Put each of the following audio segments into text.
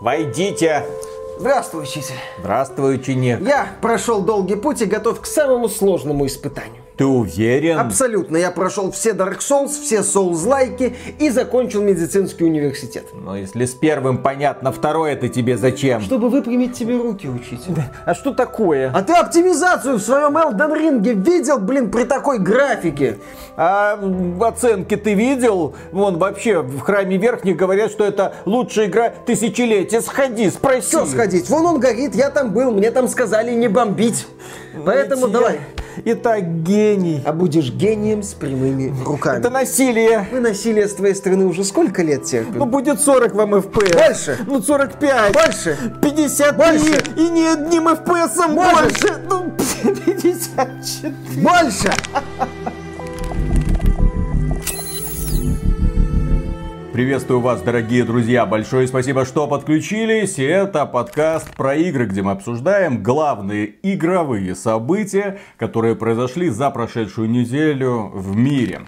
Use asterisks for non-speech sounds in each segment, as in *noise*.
Войдите. Здравствуй, учитель. Здравствуй, ученик. Я прошел долгий путь и готов к самому сложному испытанию. Ты уверен? Абсолютно. Я прошел все Dark Souls, все Souls-лайки и закончил медицинский университет. Но если с первым понятно, второе это тебе зачем? Чтобы выпрямить тебе руки, учитель. А что такое? А ты оптимизацию в своем Elden Ring видел, блин, при такой графике? А оценки ты видел? Вон вообще в храме Верхних говорят, что это лучшая игра тысячелетия. Сходи, спроси. Что сходить? Вон он горит, я там был, мне там сказали не бомбить. Поэтому давай. я И так гений. А будешь гением с прямыми руками. Это насилие. Мы насилие с твоей стороны уже сколько лет терпим? Ну будет 40 вам FPS. Больше. Ну 45. Больше. 53. Больше. И не одним FPS больше. Ну *laughs* 54. Больше! Приветствую вас, дорогие друзья. Большое спасибо, что подключились. Это подкаст про игры, где мы обсуждаем главные игровые события, которые произошли за прошедшую неделю в мире.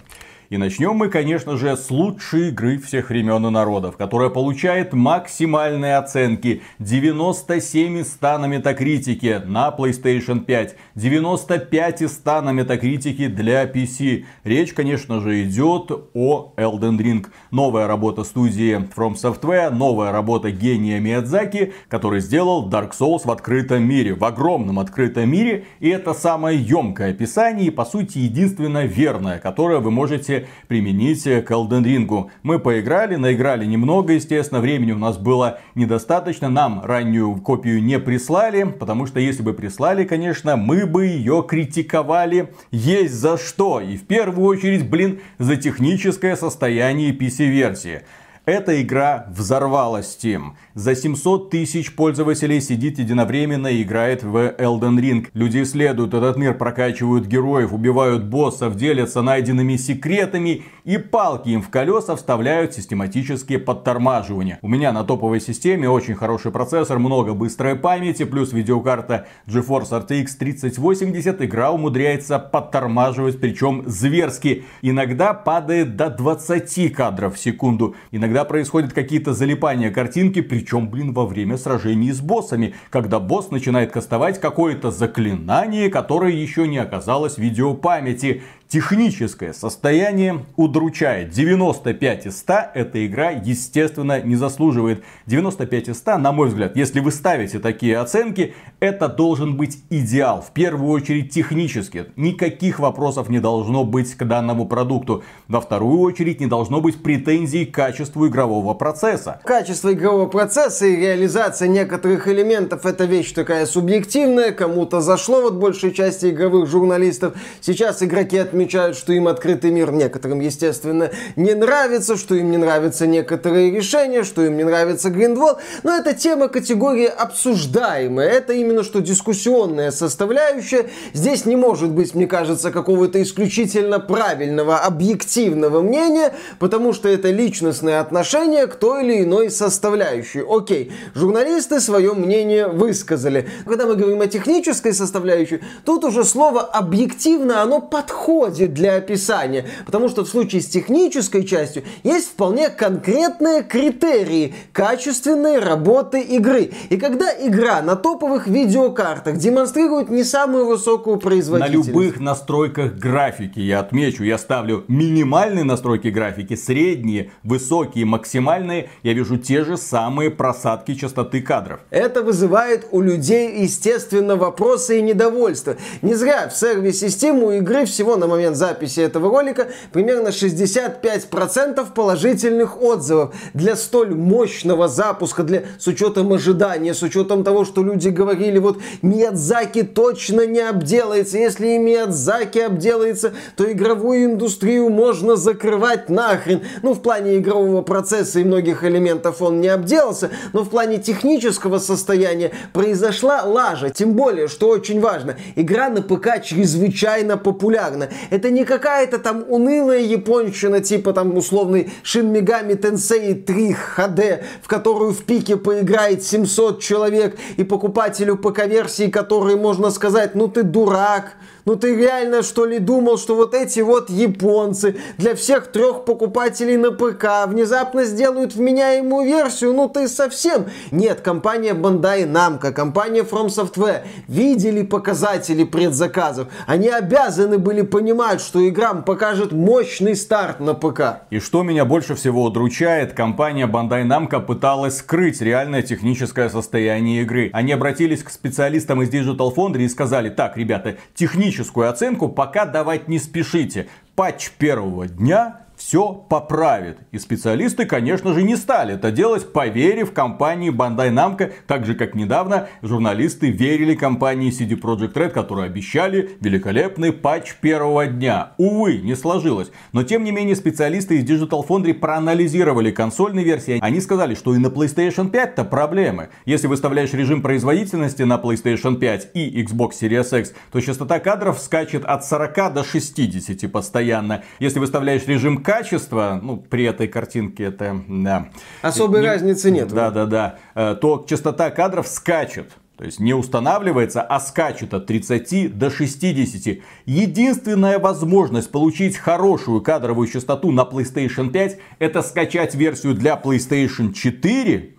И начнем мы, конечно же, с лучшей игры всех времен и народов, которая получает максимальные оценки. 97 из 100 на метакритике на PlayStation 5, 95 из 100 на метакритике для PC. Речь, конечно же, идет о Elden Ring. Новая работа студии From Software, новая работа гения Миядзаки, который сделал Dark Souls в открытом мире, в огромном открытом мире. И это самое емкое описание и, по сути, единственное верное, которое вы можете применить к Elden Ring. Мы поиграли, наиграли немного, естественно, времени у нас было недостаточно, нам раннюю копию не прислали, потому что если бы прислали, конечно, мы бы ее критиковали есть за что. И в первую очередь, блин, за техническое состояние PC-версии. Эта игра взорвала Steam. За 700 тысяч пользователей сидит единовременно и играет в Elden Ring. Люди исследуют этот мир, прокачивают героев, убивают боссов, делятся найденными секретами и палки им в колеса вставляют систематические подтормаживания. У меня на топовой системе очень хороший процессор, много быстрой памяти, плюс видеокарта GeForce RTX 3080. Игра умудряется подтормаживать, причем зверски. Иногда падает до 20 кадров в секунду. Иногда происходят какие-то залипания картинки, причем, блин, во время сражений с боссами, когда босс начинает кастовать какое-то заклинание, которое еще не оказалось в видеопамяти. Техническое состояние удручает. 95 из 100 эта игра, естественно, не заслуживает. 95 из 100, на мой взгляд, если вы ставите такие оценки, это должен быть идеал. В первую очередь технически. Никаких вопросов не должно быть к данному продукту. Во вторую очередь не должно быть претензий к качеству игрового процесса. Качество игрового процесса и реализация некоторых элементов это вещь такая субъективная, кому-то зашло вот большей части игровых журналистов. Сейчас игроки отмечают, что им открытый мир некоторым, естественно, не нравится, что им не нравятся некоторые решения, что им не нравится Гриндвол, но это тема категории обсуждаемая, это именно что дискуссионная составляющая. Здесь не может быть, мне кажется, какого-то исключительно правильного, объективного мнения, потому что это личностное отношение к той или иной составляющей. Окей, журналисты свое мнение высказали. Когда мы говорим о технической составляющей, тут уже слово объективно, оно подходит для описания, потому что в случае с технической частью есть вполне конкретные критерии качественной работы игры. И когда игра на топовых видеокартах демонстрирует не самую высокую На производительность, любых настройках графики, я отмечу, я ставлю минимальные настройки графики, средние, высокие, максимальные, я вижу те же самые просадки частоты кадров. Это вызывает у людей, естественно, вопросы и недовольство. Не зря в сервисе Steam у игры всего на момент записи этого ролика примерно 65% положительных отзывов. Для столь мощного запуска, для, с учетом ожидания, с учетом того, что люди говорили, вот Миядзаки точно не обделается. Если и Миядзаки обделается, то игровую индустрию можно закрывать нахрен. Ну, в плане игрового процесса и многих элементов он не обделался, но в плане технического состояния произошла лажа. Тем более, что очень важно, игра на ПК чрезвычайно популярна. Это не какая-то там унылая японщина, типа там условный Shin Megami Tensei 3 HD, в которую в пике поиграет 700 человек, и покупателю ПК-версии, который можно сказать, ну ты дурак, Ну ты реально что ли думал, что вот эти вот японцы для всех трех покупателей на ПК внезапно сделают вменяемую версию? Ну ты совсем... Нет, компания Bandai Namco, компания From Software видели показатели предзаказов. Они обязаны были понимать, что игра покажет мощный старт на ПК. И что меня больше всего удручает, компания Bandai Namco пыталась скрыть реальное техническое состояние игры. Они обратились к специалистам из Digital Foundry и сказали, так, ребята, техническую оценку пока давать не спешите. Патч первого дня все поправит. И специалисты, конечно же, не стали это делать, поверив компании Bandai Namco, так же, как недавно журналисты верили компании CD Projekt Red, которые обещали великолепный патч первого дня. Увы, не сложилось. Но, тем не менее, специалисты из Digital Foundry проанализировали консольные версии. Они сказали, что и на PlayStation 5-то проблемы. Если выставляешь режим производительности на PlayStation 5 и Xbox Series X, то частота кадров скачет от 40 до 60 постоянно. Если выставляешь режим качества, ну, при этой картинке это, да. Особой не, разницы нет. Да, да, да. Э, то частота кадров скачет. То есть не устанавливается, а скачет от 30 до 60. Единственная возможность получить хорошую кадровую частоту на PlayStation 5 это скачать версию для PlayStation 4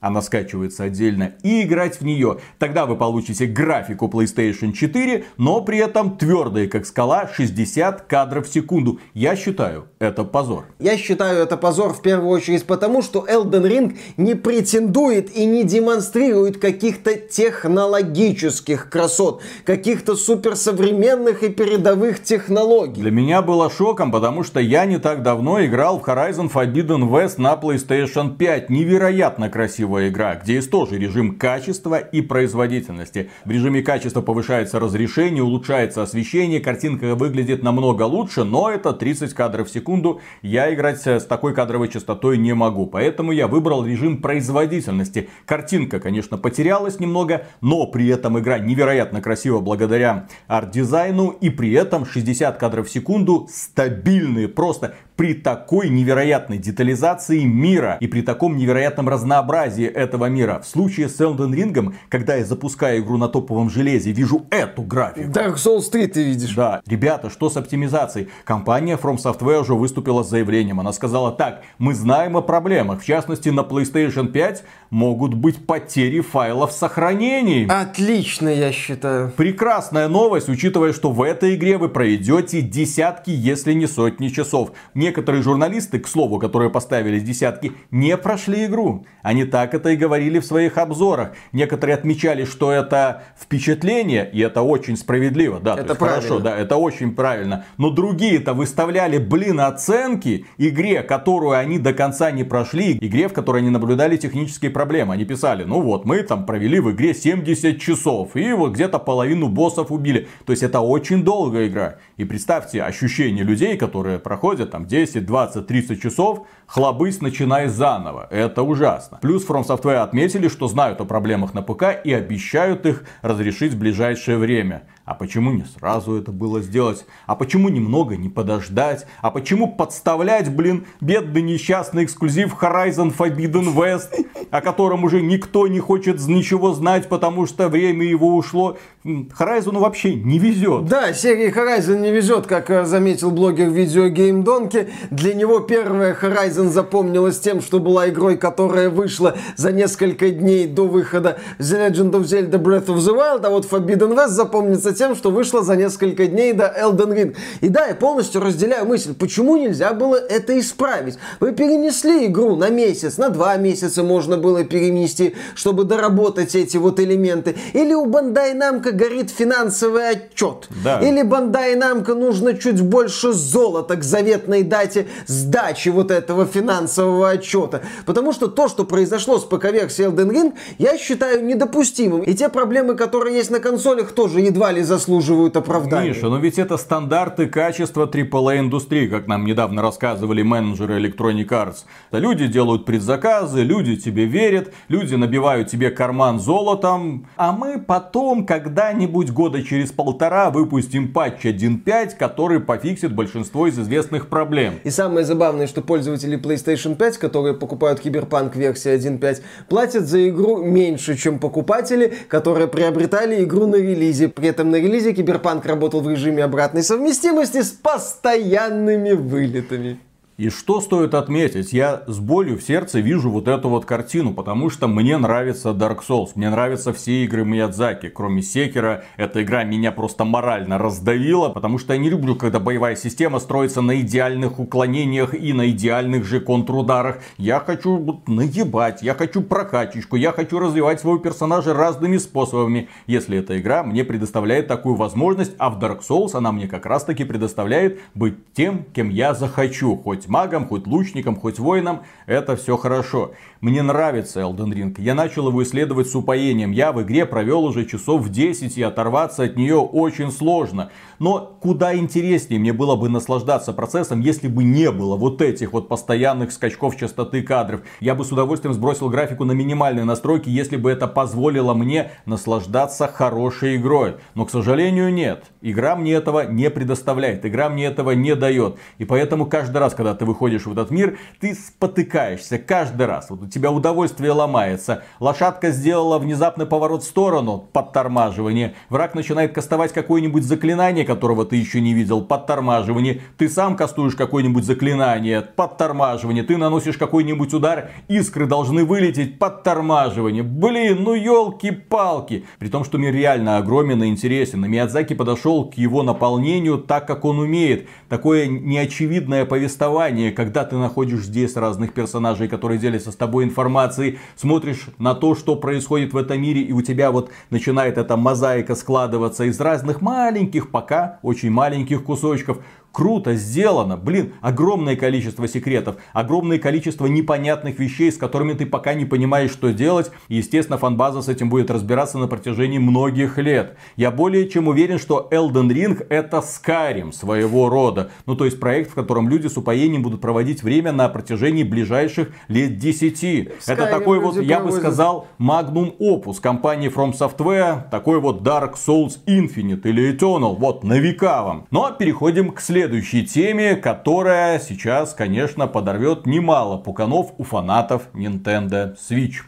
она скачивается отдельно, и играть в нее. Тогда вы получите графику PlayStation 4, но при этом твердые, как скала, 60 кадров в секунду. Я считаю, это позор. Я считаю, это позор в первую очередь потому, что Elden Ring не претендует и не демонстрирует каких-то технологических красот, каких-то суперсовременных и передовых технологий. Для меня было шоком, потому что я не так давно играл в Horizon Forbidden West на PlayStation 5. Невероятно красиво красивая игра, где есть тоже режим качества и производительности. В режиме качества повышается разрешение, улучшается освещение, картинка выглядит намного лучше, но это 30 кадров в секунду. Я играть с такой кадровой частотой не могу, поэтому я выбрал режим производительности. Картинка, конечно, потерялась немного, но при этом игра невероятно красива благодаря арт-дизайну и при этом 60 кадров в секунду стабильные, просто при такой невероятной детализации мира и при таком невероятном разнообразии этого мира. В случае с Elden Ring, когда я запускаю игру на топовом железе, вижу эту графику. Dark Souls 3 ты видишь. Да. Ребята, что с оптимизацией? Компания From Software уже выступила с заявлением. Она сказала так, мы знаем о проблемах. В частности, на PlayStation 5 могут быть потери файлов сохранений. Отлично, я считаю. Прекрасная новость, учитывая, что в этой игре вы пройдете десятки, если не сотни часов. Некоторые журналисты, к слову, которые поставили десятки, не прошли игру. Они так это и говорили в своих обзорах. Некоторые отмечали, что это впечатление, и это очень справедливо. Да, это хорошо, да, это очень правильно. Но другие-то выставляли, блин, оценки игре, которую они до конца не прошли, игре, в которой они наблюдали технические проблемы. Они писали, ну вот, мы там провели в игре 70 часов, и вот где-то половину боссов убили. То есть это очень долгая игра. И представьте ощущение людей, которые проходят там 10, 20, 30 часов, хлобысь, начиная заново. Это ужасно. Плюс From Software отметили, что знают о проблемах на ПК и обещают их разрешить в ближайшее время. А почему не сразу это было сделать? А почему немного не подождать? А почему подставлять, блин, бедный несчастный эксклюзив Horizon Forbidden West, о котором уже никто не хочет ничего знать, потому что время его ушло? Horizon вообще не везет. Да, серии Horizon не везет, как э, заметил блогер Видеогейм Донки. Для него первая Horizon запомнилась тем, что была игрой, которая вышла за несколько дней до выхода The Legend of Zelda Breath of the Wild, а вот Forbidden West запомнится тем, что вышло за несколько дней до Elden Ring. И да, я полностью разделяю мысль, почему нельзя было это исправить. Вы перенесли игру на месяц, на два месяца можно было перенести, чтобы доработать эти вот элементы. Или у Bandai Namco горит финансовый отчет. Да. Или Bandai Namco нужно чуть больше золота к заветной дате сдачи вот этого финансового отчета. Потому что то, что произошло с ПК-версией Elden Ring, я считаю недопустимым. И те проблемы, которые есть на консолях, тоже едва ли заслуживают оправдания. Миша, но ведь это стандарты качества AAA индустрии, как нам недавно рассказывали менеджеры Electronic Arts. Люди делают предзаказы, люди тебе верят, люди набивают тебе карман золотом, а мы потом когда-нибудь года через полтора выпустим патч 1.5, который пофиксит большинство из известных проблем. И самое забавное, что пользователи PlayStation 5, которые покупают Киберпанк версии 1.5, платят за игру меньше, чем покупатели, которые приобретали игру на релизе. При этом на релизе Киберпанк работал в режиме обратной совместимости с постоянными вылетами. И что стоит отметить, я с болью в сердце вижу вот эту вот картину, потому что мне нравится Dark Souls, мне нравятся все игры Миядзаки, кроме Секера, эта игра меня просто морально раздавила, потому что я не люблю, когда боевая система строится на идеальных уклонениях и на идеальных же контрударах. Я хочу вот наебать, я хочу прокачечку, я хочу развивать своего персонажа разными способами, если эта игра мне предоставляет такую возможность, а в Dark Souls она мне как раз таки предоставляет быть тем, кем я захочу, хоть магом, хоть лучником, хоть воином, это все хорошо. Мне нравится Elden Ring. Я начал его исследовать с упоением. Я в игре провел уже часов 10 и оторваться от нее очень сложно. Но куда интереснее мне было бы наслаждаться процессом, если бы не было вот этих вот постоянных скачков частоты кадров. Я бы с удовольствием сбросил графику на минимальные настройки, если бы это позволило мне наслаждаться хорошей игрой. Но, к сожалению, нет. Игра мне этого не предоставляет. Игра мне этого не дает. И поэтому каждый раз, когда ты выходишь в этот мир, ты спотыкаешься каждый раз. Вот у тебя удовольствие ломается. Лошадка сделала внезапный поворот в сторону, подтормаживание. Враг начинает кастовать какое-нибудь заклинание, которого ты еще не видел, подтормаживание. Ты сам кастуешь какое-нибудь заклинание, подтормаживание. Ты наносишь какой-нибудь удар, искры должны вылететь, подтормаживание. Блин, ну елки-палки. При том, что мир реально огромен и интересен. И Миядзаки подошел к его наполнению так, как он умеет. Такое неочевидное повествование, когда ты находишь здесь разных персонажей, которые делятся с тобой информацией, смотришь на то, что происходит в этом мире, и у тебя вот начинает эта мозаика складываться из разных маленьких пока очень маленьких кусочков. Круто сделано, блин, огромное количество секретов, огромное количество непонятных вещей, с которыми ты пока не понимаешь, что делать. И, естественно, фанбаза с этим будет разбираться на протяжении многих лет. Я более чем уверен, что Elden Ring это Skyrim своего рода. Ну, то есть проект, в котором люди с упоением будут проводить время на протяжении ближайших лет 10. Skyrim это такой вот, я бы сказал, Magnum Opus компании From Software, такой вот Dark Souls Infinite или Eternal, вот на века вам. Но ну, а переходим к следующему следующей теме, которая сейчас, конечно, подорвет немало пуканов у фанатов Nintendo Switch.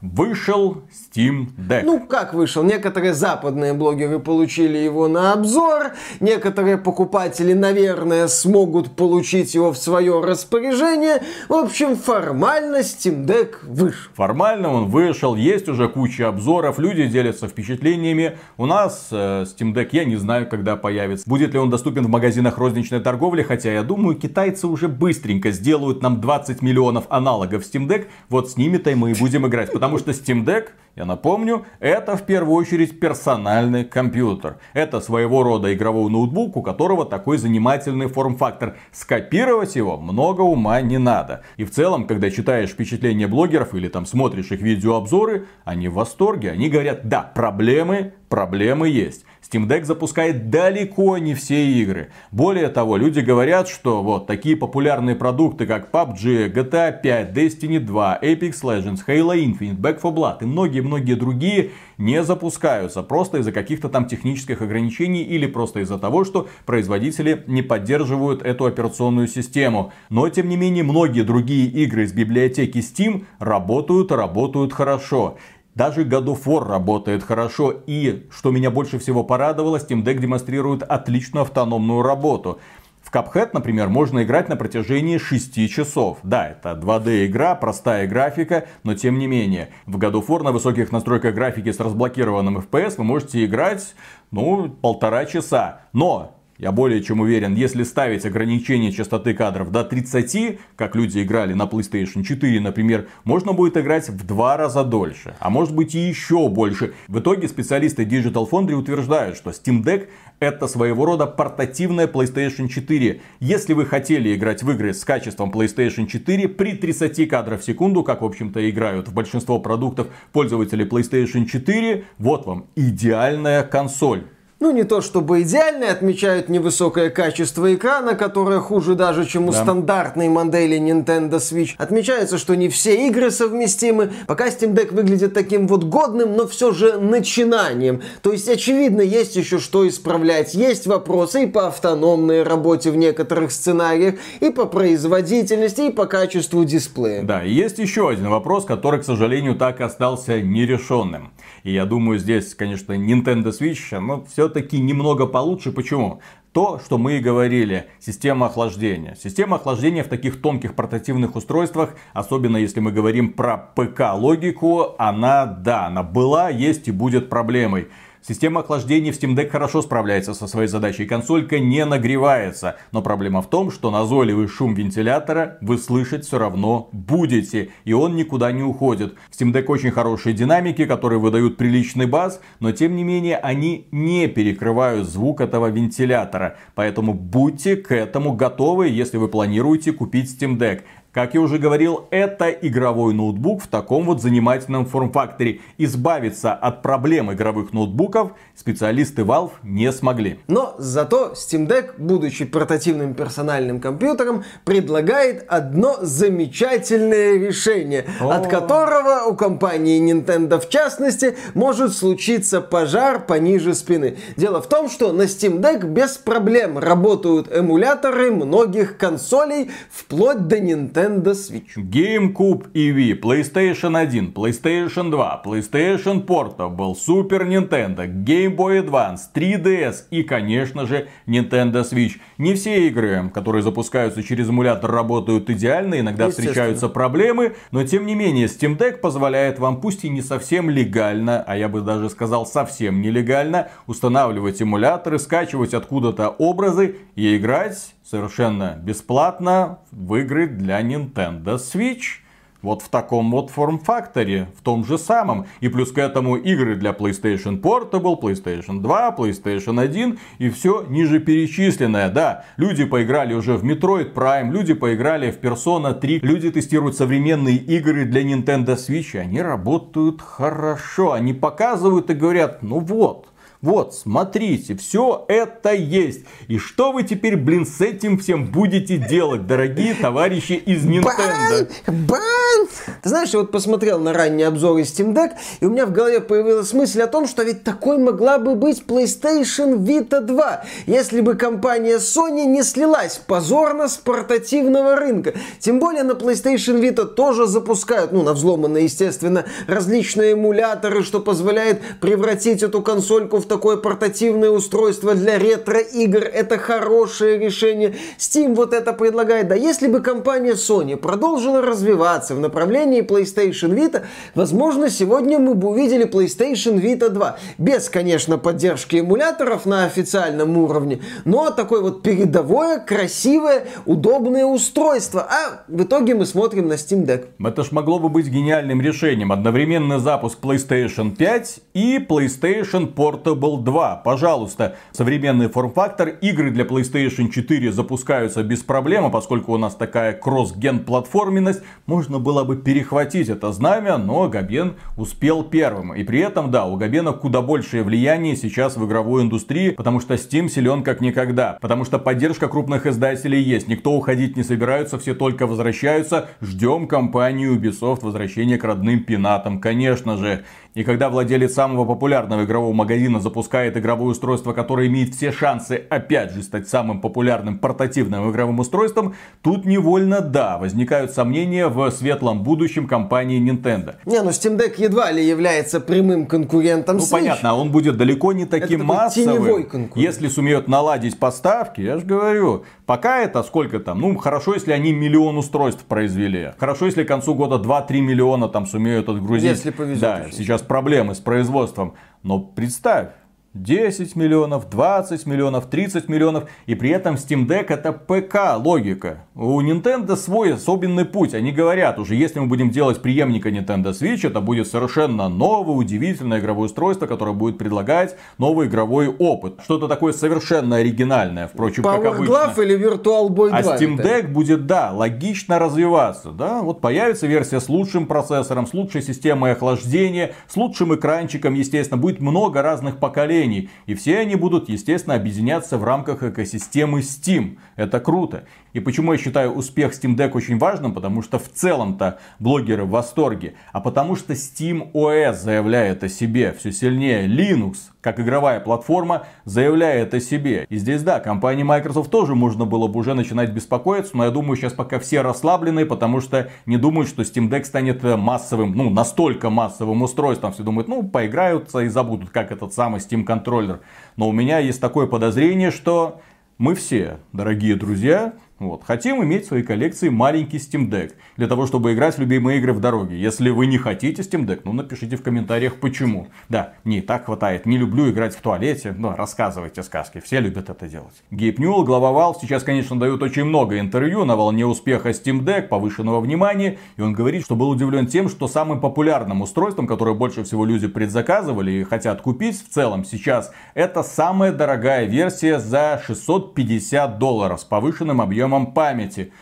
Вышел Steam Deck. Ну, как вышел? Некоторые западные блогеры получили его на обзор, некоторые покупатели, наверное, смогут получить его в свое распоряжение. В общем, формально Steam Deck вышел. Формально он вышел, есть уже куча обзоров, люди делятся впечатлениями. У нас э, Steam Deck, я не знаю, когда появится. Будет ли он доступен в магазинах розничной торговли, хотя я думаю, китайцы уже быстренько сделают нам 20 миллионов аналогов Steam Deck, вот с ними-то мы и будем играть, потому Потому что Steam Deck, я напомню, это в первую очередь персональный компьютер. Это своего рода игровой ноутбук, у которого такой занимательный форм-фактор. Скопировать его много ума не надо. И в целом, когда читаешь впечатления блогеров или там смотришь их видеообзоры, они в восторге. Они говорят, да, проблемы, проблемы есть. Steam Deck запускает далеко не все игры. Более того, люди говорят, что вот такие популярные продукты, как PUBG, GTA 5, Destiny 2, Apex Legends, Halo Infinite, Back 4 Blood и многие-многие другие не запускаются просто из-за каких-то там технических ограничений или просто из-за того, что производители не поддерживают эту операционную систему. Но, тем не менее, многие другие игры из библиотеки Steam работают и работают хорошо. Даже God of War работает хорошо. И, что меня больше всего порадовало, Steam Deck демонстрирует отличную автономную работу. В Cuphead, например, можно играть на протяжении 6 часов. Да, это 2D игра, простая графика, но тем не менее. В God of War на высоких настройках графики с разблокированным FPS вы можете играть, ну, полтора часа. Но я более чем уверен, если ставить ограничение частоты кадров до 30, как люди играли на PlayStation 4, например, можно будет играть в два раза дольше, а может быть и еще больше. В итоге специалисты Digital Foundry утверждают, что Steam Deck это своего рода портативная PlayStation 4. Если вы хотели играть в игры с качеством PlayStation 4 при 30 кадров в секунду, как в общем-то играют в большинство продуктов пользователей PlayStation 4, вот вам идеальная консоль ну не то чтобы идеальные, отмечают невысокое качество экрана, которое хуже даже, чем у да. стандартной модели Nintendo Switch. Отмечается, что не все игры совместимы. Пока Steam Deck выглядит таким вот годным, но все же начинанием. То есть, очевидно, есть еще что исправлять. Есть вопросы и по автономной работе в некоторых сценариях, и по производительности, и по качеству дисплея. Да, и есть еще один вопрос, который, к сожалению, так остался нерешенным. И я думаю, здесь, конечно, Nintendo Switch, но все все-таки немного получше. Почему? то, что мы и говорили, система охлаждения. Система охлаждения в таких тонких портативных устройствах, особенно если мы говорим про ПК-логику, она, да, она была, есть и будет проблемой. Система охлаждения в Steam Deck хорошо справляется со своей задачей. Консолька не нагревается. Но проблема в том, что назойливый шум вентилятора вы слышать все равно будете. И он никуда не уходит. В Steam Deck очень хорошие динамики, которые выдают приличный бас. Но тем не менее они не перекрывают звук этого вентилятора. Поэтому будьте к этому готовы, если вы планируете купить Steam Deck. Как я уже говорил, это игровой ноутбук в таком вот занимательном форм-факторе. Избавиться от проблем игровых ноутбуков специалисты Valve не смогли. Но зато Steam Deck, будучи портативным персональным компьютером, предлагает одно замечательное решение, О. от которого у компании Nintendo в частности может случиться пожар пониже спины. Дело в том, что на Steam Deck без проблем работают эмуляторы многих консолей, вплоть до Nintendo Nintendo Switch. GameCube EV, PlayStation 1, PlayStation 2, PlayStation Portable, Super Nintendo, Game Boy Advance, 3DS и, конечно же, Nintendo Switch. Не все игры, которые запускаются через эмулятор, работают идеально, иногда встречаются проблемы, но тем не менее Steam Deck позволяет вам, пусть и не совсем легально, а я бы даже сказал совсем нелегально, устанавливать эмуляторы, скачивать откуда-то образы и играть совершенно бесплатно в игры для Nintendo Switch. Вот в таком вот форм-факторе, в том же самом. И плюс к этому игры для PlayStation Portable, PlayStation 2, PlayStation 1 и все ниже перечисленное. Да, люди поиграли уже в Metroid Prime, люди поиграли в Persona 3, люди тестируют современные игры для Nintendo Switch, и они работают хорошо. Они показывают и говорят, ну вот, вот, смотрите, все это есть. И что вы теперь, блин, с этим всем будете делать, дорогие товарищи из Nintendo? Бан! Бан! Ты знаешь, я вот посмотрел на ранние обзоры Steam Deck, и у меня в голове появилась мысль о том, что ведь такой могла бы быть PlayStation Vita 2, если бы компания Sony не слилась позорно с портативного рынка. Тем более на PlayStation Vita тоже запускают, ну, на взломанные, естественно, различные эмуляторы, что позволяет превратить эту консольку в такое портативное устройство для ретро-игр. Это хорошее решение. Steam вот это предлагает. Да если бы компания Sony продолжила развиваться в направлении PlayStation Vita, возможно, сегодня мы бы увидели PlayStation Vita 2. Без, конечно, поддержки эмуляторов на официальном уровне, но такое вот передовое, красивое, удобное устройство. А в итоге мы смотрим на Steam Deck. Это ж могло бы быть гениальным решением. Одновременный запуск PlayStation 5 и PlayStation Portable Portable 2. Пожалуйста, современный форм-фактор. Игры для PlayStation 4 запускаются без проблем, поскольку у нас такая кросс-ген платформенность. Можно было бы перехватить это знамя, но Габен успел первым. И при этом, да, у Габена куда большее влияние сейчас в игровой индустрии, потому что Steam силен как никогда. Потому что поддержка крупных издателей есть. Никто уходить не собираются, все только возвращаются. Ждем компанию Ubisoft возвращения к родным пенатам, конечно же. И когда владелец самого популярного игрового магазина запускает игровое устройство, которое имеет все шансы опять же стать самым популярным портативным игровым устройством, тут невольно, да, возникают сомнения в светлом будущем компании Nintendo. Не, ну Steam Deck едва ли является прямым конкурентом Ну Switch. понятно, он будет далеко не таким Это массовым, если сумеют наладить поставки, я же говорю, Пока это сколько там? Ну, хорошо, если они миллион устройств произвели. Хорошо, если к концу года 2-3 миллиона там сумеют отгрузить. Если повезет. Да, сейчас проблемы с производством. Но представь, 10 миллионов, 20 миллионов, 30 миллионов. И при этом Steam Deck это ПК логика. У Nintendo свой особенный путь. Они говорят уже, если мы будем делать преемника Nintendo Switch, это будет совершенно новое, удивительное игровое устройство, которое будет предлагать новый игровой опыт. Что-то такое совершенно оригинальное, впрочем, Power как обычно. Glove или Virtual Boy 2. А Steam Deck будет, да, логично развиваться. Да? Вот появится версия с лучшим процессором, с лучшей системой охлаждения, с лучшим экранчиком, естественно. Будет много разных поколений приложений. И все они будут, естественно, объединяться в рамках экосистемы Steam. Это круто. И почему я считаю успех Steam Deck очень важным? Потому что в целом-то блогеры в восторге. А потому что Steam OS заявляет о себе все сильнее. Linux, как игровая платформа заявляет о себе. И здесь, да, компании Microsoft тоже можно было бы уже начинать беспокоиться, но я думаю, сейчас пока все расслаблены, потому что не думают, что Steam Deck станет массовым, ну, настолько массовым устройством. Все думают, ну, поиграются и забудут, как этот самый Steam контроллер. Но у меня есть такое подозрение, что мы все, дорогие друзья, вот. Хотим иметь в своей коллекции маленький Steam Deck. Для того, чтобы играть в любимые игры в дороге. Если вы не хотите Steam Deck, ну напишите в комментариях почему. Да, не так хватает. Не люблю играть в туалете. Но рассказывайте сказки. Все любят это делать. Гейб Ньюэлл, глава Valve, сейчас, конечно, дают очень много интервью на волне успеха Steam Deck, повышенного внимания. И он говорит, что был удивлен тем, что самым популярным устройством, которое больше всего люди предзаказывали и хотят купить в целом сейчас, это самая дорогая версия за 650 долларов с повышенным объемом объемом памяти.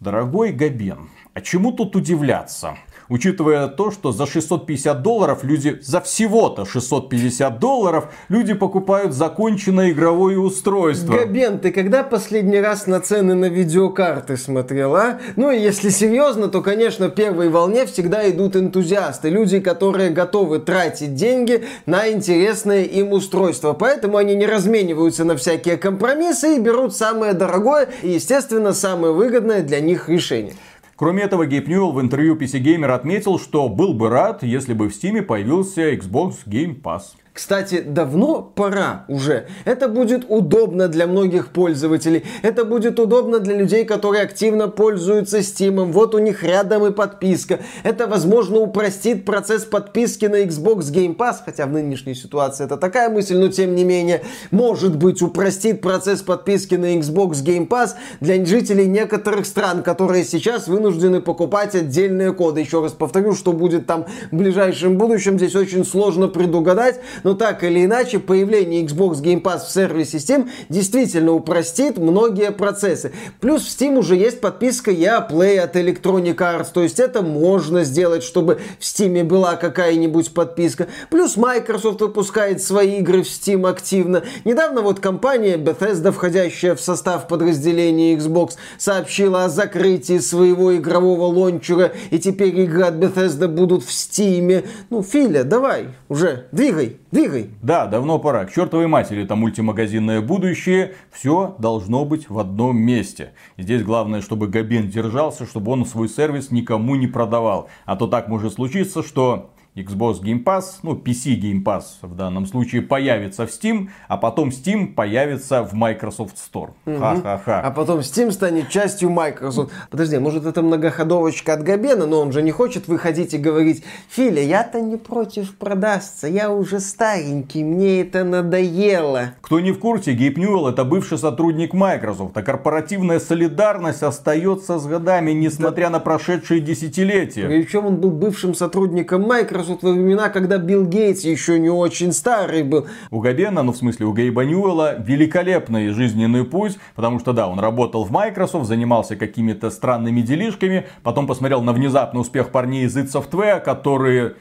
Дорогой Габен, а чему тут удивляться? Учитывая то, что за 650 долларов люди, за всего-то 650 долларов, люди покупают законченное игровое устройство. Габен, ты когда последний раз на цены на видеокарты смотрел, а? Ну если серьезно, то, конечно, в первой волне всегда идут энтузиасты, люди, которые готовы тратить деньги на интересное им устройство. Поэтому они не размениваются на всякие компромиссы и берут самое дорогое и, естественно, самое выгодное для них решение. Кроме этого, Гейб Ньюэлл в интервью PC Gamer отметил, что был бы рад, если бы в Steam появился Xbox Game Pass. Кстати, давно пора уже. Это будет удобно для многих пользователей. Это будет удобно для людей, которые активно пользуются Steam. Вот у них рядом и подписка. Это, возможно, упростит процесс подписки на Xbox Game Pass. Хотя в нынешней ситуации это такая мысль, но тем не менее. Может быть, упростит процесс подписки на Xbox Game Pass для жителей некоторых стран, которые сейчас вынуждены покупать отдельные коды. Еще раз повторю, что будет там в ближайшем будущем. Здесь очень сложно предугадать но так или иначе, появление Xbox Game Pass в сервисе Steam действительно упростит многие процессы. Плюс в Steam уже есть подписка EA Play от Electronic Arts, то есть это можно сделать, чтобы в Steam была какая-нибудь подписка. Плюс Microsoft выпускает свои игры в Steam активно. Недавно вот компания Bethesda, входящая в состав подразделения Xbox, сообщила о закрытии своего игрового лончера, и теперь игры от Bethesda будут в Steam. Ну, Филя, давай, уже, двигай. Двигай. Да, давно пора. К чертовой матери это мультимагазинное будущее. Все должно быть в одном месте. Здесь главное, чтобы Габен держался, чтобы он свой сервис никому не продавал. А то так может случиться, что Xbox Game Pass, ну PC Game Pass в данном случае появится в Steam, а потом Steam появится в Microsoft Store. Ха-ха-ха. А потом Steam станет частью Microsoft. Подожди, может это многоходовочка от Габена, но он же не хочет выходить и говорить, Филя, я-то не против продастся, я уже старенький, мне это надоело. Кто не в курсе, Гейб Ньюэлл это бывший сотрудник Microsoft, а корпоративная солидарность остается с годами, несмотря да. на прошедшие десятилетия. Причем он был бывшим сотрудником Microsoft, вот во времена, когда Билл Гейтс еще не очень старый был. У Габена, ну в смысле у Гейба Ньюэлла, великолепный жизненный путь, потому что да, он работал в Microsoft, занимался какими-то странными делишками, потом посмотрел на внезапный успех парней из id Software, которые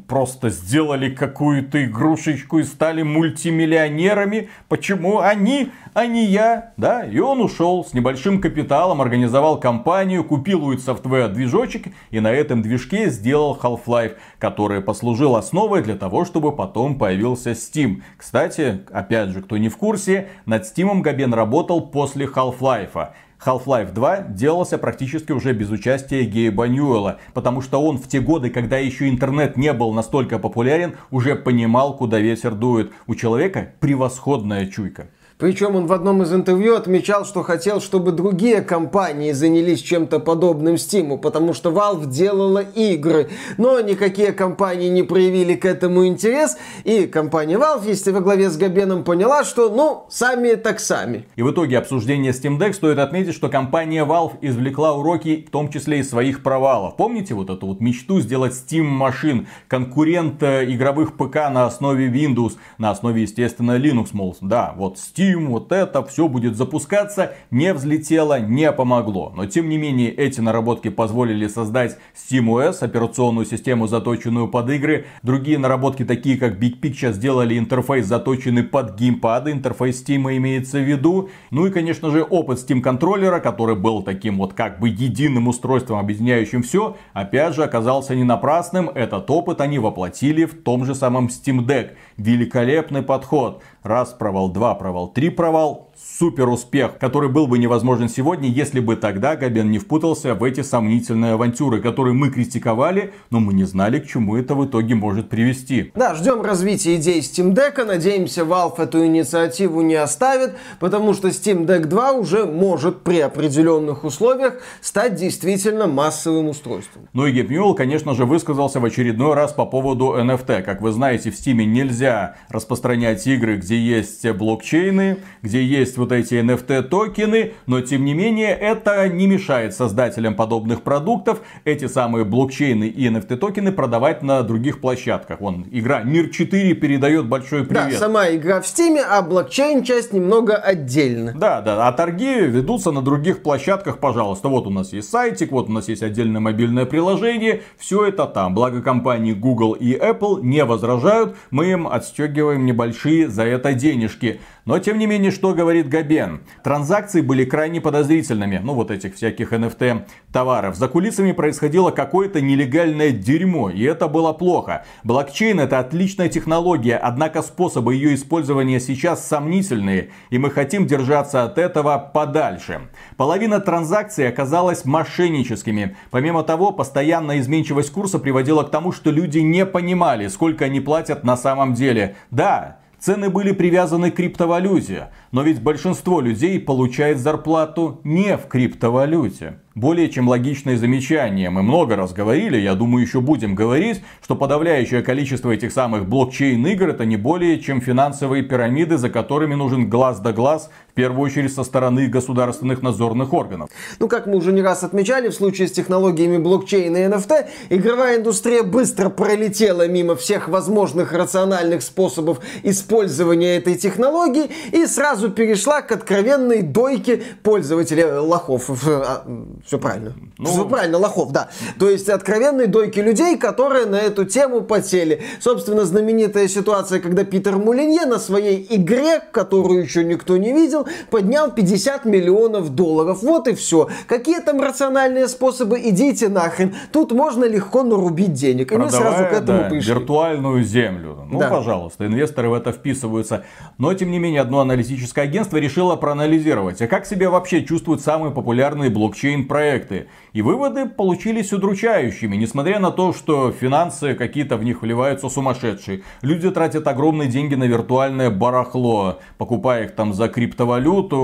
просто сделали какую-то игрушечку и стали мультимиллионерами. Почему они, а не я? Да, и он ушел с небольшим капиталом, организовал компанию, купил у Software движочек и на этом движке сделал Half-Life, который послужил основой для того, чтобы потом появился Steam. Кстати, опять же, кто не в курсе, над Steam Габен работал после Half-Life. Half-Life 2 делался практически уже без участия Гейба Ньюэлла, потому что он в те годы, когда еще интернет не был настолько популярен, уже понимал, куда ветер дует. У человека превосходная чуйка. Причем он в одном из интервью отмечал, что хотел, чтобы другие компании занялись чем-то подобным Steam, потому что Valve делала игры. Но никакие компании не проявили к этому интерес, и компания Valve, если во главе с Габеном, поняла, что ну, сами так сами. И в итоге обсуждения Steam Deck стоит отметить, что компания Valve извлекла уроки, в том числе и своих провалов. Помните вот эту вот мечту сделать Steam машин, конкурент игровых ПК на основе Windows, на основе, естественно, Linux, мол, да, вот Steam Steam, вот это все будет запускаться, не взлетело, не помогло. Но тем не менее эти наработки позволили создать SteamOS, операционную систему, заточенную под игры. Другие наработки, такие как Big Picture, сделали интерфейс, заточенный под геймпады, интерфейс Steam имеется в виду. Ну и, конечно же, опыт Steam контроллера, который был таким вот как бы единым устройством, объединяющим все, опять же оказался не напрасным. Этот опыт они воплотили в том же самом Steam Deck. Великолепный подход. Раз провал, два провал, три провал супер успех, который был бы невозможен сегодня, если бы тогда Габен не впутался в эти сомнительные авантюры, которые мы критиковали, но мы не знали, к чему это в итоге может привести. Да, ждем развития идей Steam Deck, надеемся, Valve эту инициативу не оставит, потому что Steam Deck 2 уже может при определенных условиях стать действительно массовым устройством. Ну и Ньюэлл, конечно же, высказался в очередной раз по поводу NFT. Как вы знаете, в Steam нельзя распространять игры, где есть блокчейны, где есть вот эти NFT токены, но тем не менее это не мешает создателям подобных продуктов эти самые блокчейны и NFT токены продавать на других площадках. Вон, игра Мир 4 передает большой привет. Да, сама игра в Steam, а блокчейн часть немного отдельно. Да, да, а торги ведутся на других площадках, пожалуйста. Вот у нас есть сайтик, вот у нас есть отдельное мобильное приложение, все это там. Благо компании Google и Apple не возражают, мы им отстегиваем небольшие за это денежки. Но тем не менее, что говорит Габен? Транзакции были крайне подозрительными, ну вот этих всяких NFT товаров. За кулисами происходило какое-то нелегальное дерьмо, и это было плохо. Блокчейн это отличная технология, однако способы ее использования сейчас сомнительные, и мы хотим держаться от этого подальше. Половина транзакций оказалась мошенническими. Помимо того, постоянная изменчивость курса приводила к тому, что люди не понимали, сколько они платят на самом деле. Да, Цены были привязаны к криптовалюте, но ведь большинство людей получает зарплату не в криптовалюте более чем логичное замечание. Мы много раз говорили, я думаю еще будем говорить, что подавляющее количество этих самых блокчейн игр это не более чем финансовые пирамиды, за которыми нужен глаз да глаз, в первую очередь со стороны государственных надзорных органов. Ну, как мы уже не раз отмечали, в случае с технологиями блокчейна и NFT, игровая индустрия быстро пролетела мимо всех возможных рациональных способов использования этой технологии и сразу перешла к откровенной дойке пользователей лохов а, все правильно. Ну... Все правильно, лохов, да. То есть откровенные дойки людей, которые на эту тему потели. Собственно, знаменитая ситуация, когда Питер Мулинье на своей игре, которую еще никто не видел, поднял 50 миллионов долларов. Вот и все. Какие там рациональные способы? Идите нахрен. Тут можно легко нарубить денег. Продавая, Они сразу к этому да, пришли. виртуальную землю. Ну, да. пожалуйста, инвесторы в это вписываются. Но, тем не менее, одно аналитическое агентство решило проанализировать, а как себя вообще чувствуют самые популярные блокчейн проекты. И выводы получились удручающими, несмотря на то, что финансы какие-то в них вливаются сумасшедшие. Люди тратят огромные деньги на виртуальное барахло, покупая их там за криптовалюту,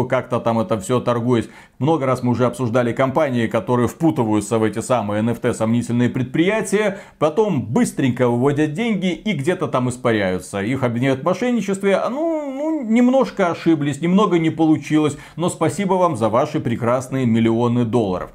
как-то там это все торгуясь. Много раз мы уже обсуждали компании, которые впутываются в эти самые NFT сомнительные предприятия, потом быстренько выводят деньги и где-то там испаряются. Их обвиняют в мошенничестве, а ну, ну немножко ошиблись, немного не получилось, но спасибо вам за ваши прекрасные миллионы долларов.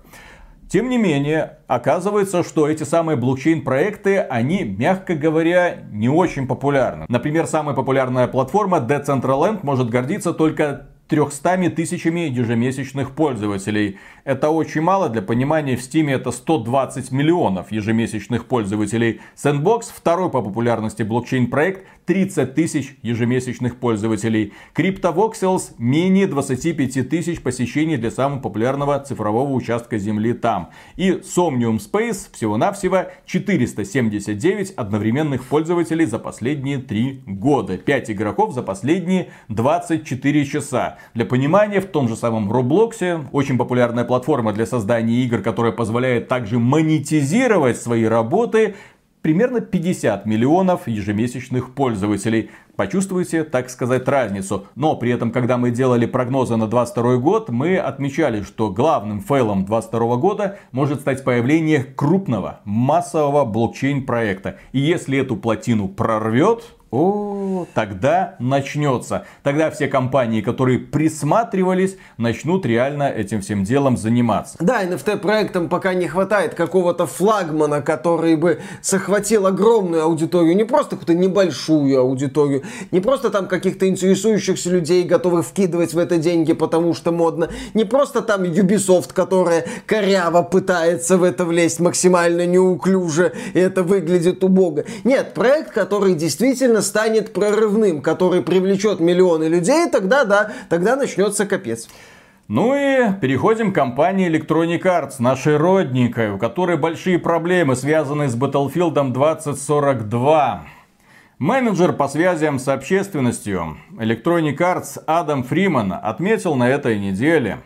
Тем не менее, оказывается, что эти самые блокчейн-проекты, они, мягко говоря, не очень популярны. Например, самая популярная платформа Decentraland может гордиться только 300 тысячами ежемесячных пользователей. Это очень мало, для понимания в Steam это 120 миллионов ежемесячных пользователей. Sandbox, второй по популярности блокчейн-проект, 30 тысяч ежемесячных пользователей. CryptoVoxels менее 25 тысяч посещений для самого популярного цифрового участка Земли там. И Somnium Space всего-навсего 479 одновременных пользователей за последние 3 года. 5 игроков за последние 24 часа. Для понимания, в том же самом Roblox, очень популярная платформа для создания игр, которая позволяет также монетизировать свои работы, примерно 50 миллионов ежемесячных пользователей. Почувствуйте, так сказать, разницу. Но при этом, когда мы делали прогнозы на 2022 год, мы отмечали, что главным фейлом 2022 года может стать появление крупного массового блокчейн проекта. И если эту плотину прорвет, О, тогда начнется. Тогда все компании, которые присматривались, начнут реально этим всем делом заниматься. Да, NFT проектам пока не хватает какого-то флагмана, который бы захватил огромную аудиторию, не просто какую-то небольшую аудиторию, не просто там каких-то интересующихся людей, готовых вкидывать в это деньги, потому что модно, не просто там Ubisoft, которая коряво пытается в это влезть максимально неуклюже, и это выглядит убого. Нет, проект, который действительно станет прорывным, который привлечет миллионы людей, тогда да, тогда начнется капец. Ну и переходим к компании Electronic Arts, нашей родненькой, у которой большие проблемы, связанные с Battlefield 2042. Менеджер по связям с общественностью Electronic Arts Адам Фриман отметил на этой неделе,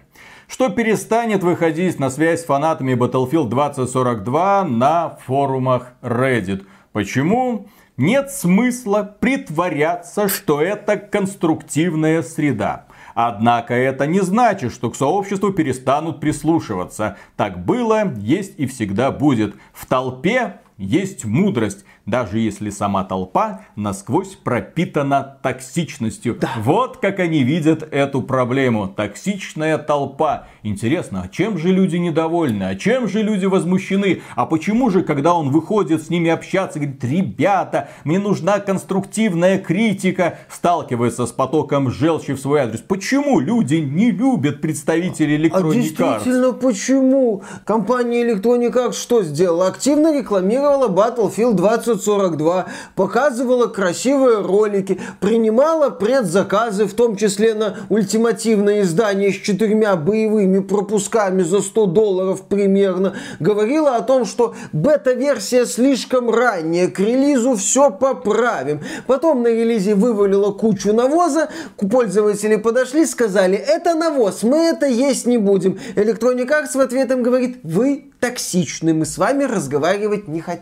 что перестанет выходить на связь с фанатами Battlefield 2042 на форумах Reddit. Почему? Нет смысла притворяться, что это конструктивная среда. Однако это не значит, что к сообществу перестанут прислушиваться. Так было, есть и всегда будет. В толпе есть мудрость даже если сама толпа насквозь пропитана токсичностью. Да. Вот как они видят эту проблему. Токсичная толпа. Интересно, а чем же люди недовольны? А чем же люди возмущены? А почему же, когда он выходит с ними общаться, говорит, ребята, мне нужна конструктивная критика, сталкивается с потоком желчи в свой адрес. Почему люди не любят представителей Arts? А действительно, почему? Компания Electronic Arts что сделала? Активно рекламировала Battlefield 20 1942, показывала красивые ролики, принимала предзаказы, в том числе на ультимативное издание с четырьмя боевыми пропусками за 100 долларов примерно, говорила о том, что бета-версия слишком ранняя, к релизу все поправим. Потом на релизе вывалила кучу навоза, пользователи подошли, сказали, это навоз, мы это есть не будем. Electronic Arts в ответ говорит, вы токсичны, мы с вами разговаривать не хотим.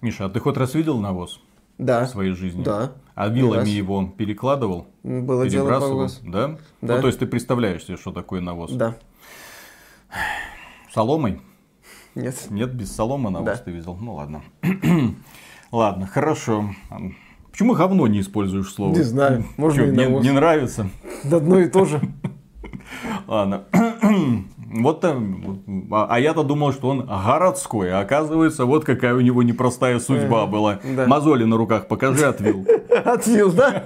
Миша, а ты хоть раз видел навоз? Да. В своей жизни? Да. А вилами его перекладывал? Было дело пару Да? Да. Ну, то есть ты представляешь себе, что такое навоз? Да. Соломой? Нет. Нет, без соломы навоз Да. ты видел? Ну ладно. *clears throat* ладно, хорошо. Почему говно не используешь слово? Не знаю, можно Чё, и не, навоз. не нравится? Одно и то же. *laughs* Ладно. *clears throat* *clears throat* Вот а а я-то думал, что он городской, а оказывается, вот какая у него непростая судьба была. да. Мозоли на руках покажи, отвил. *laughs* Отвил, да?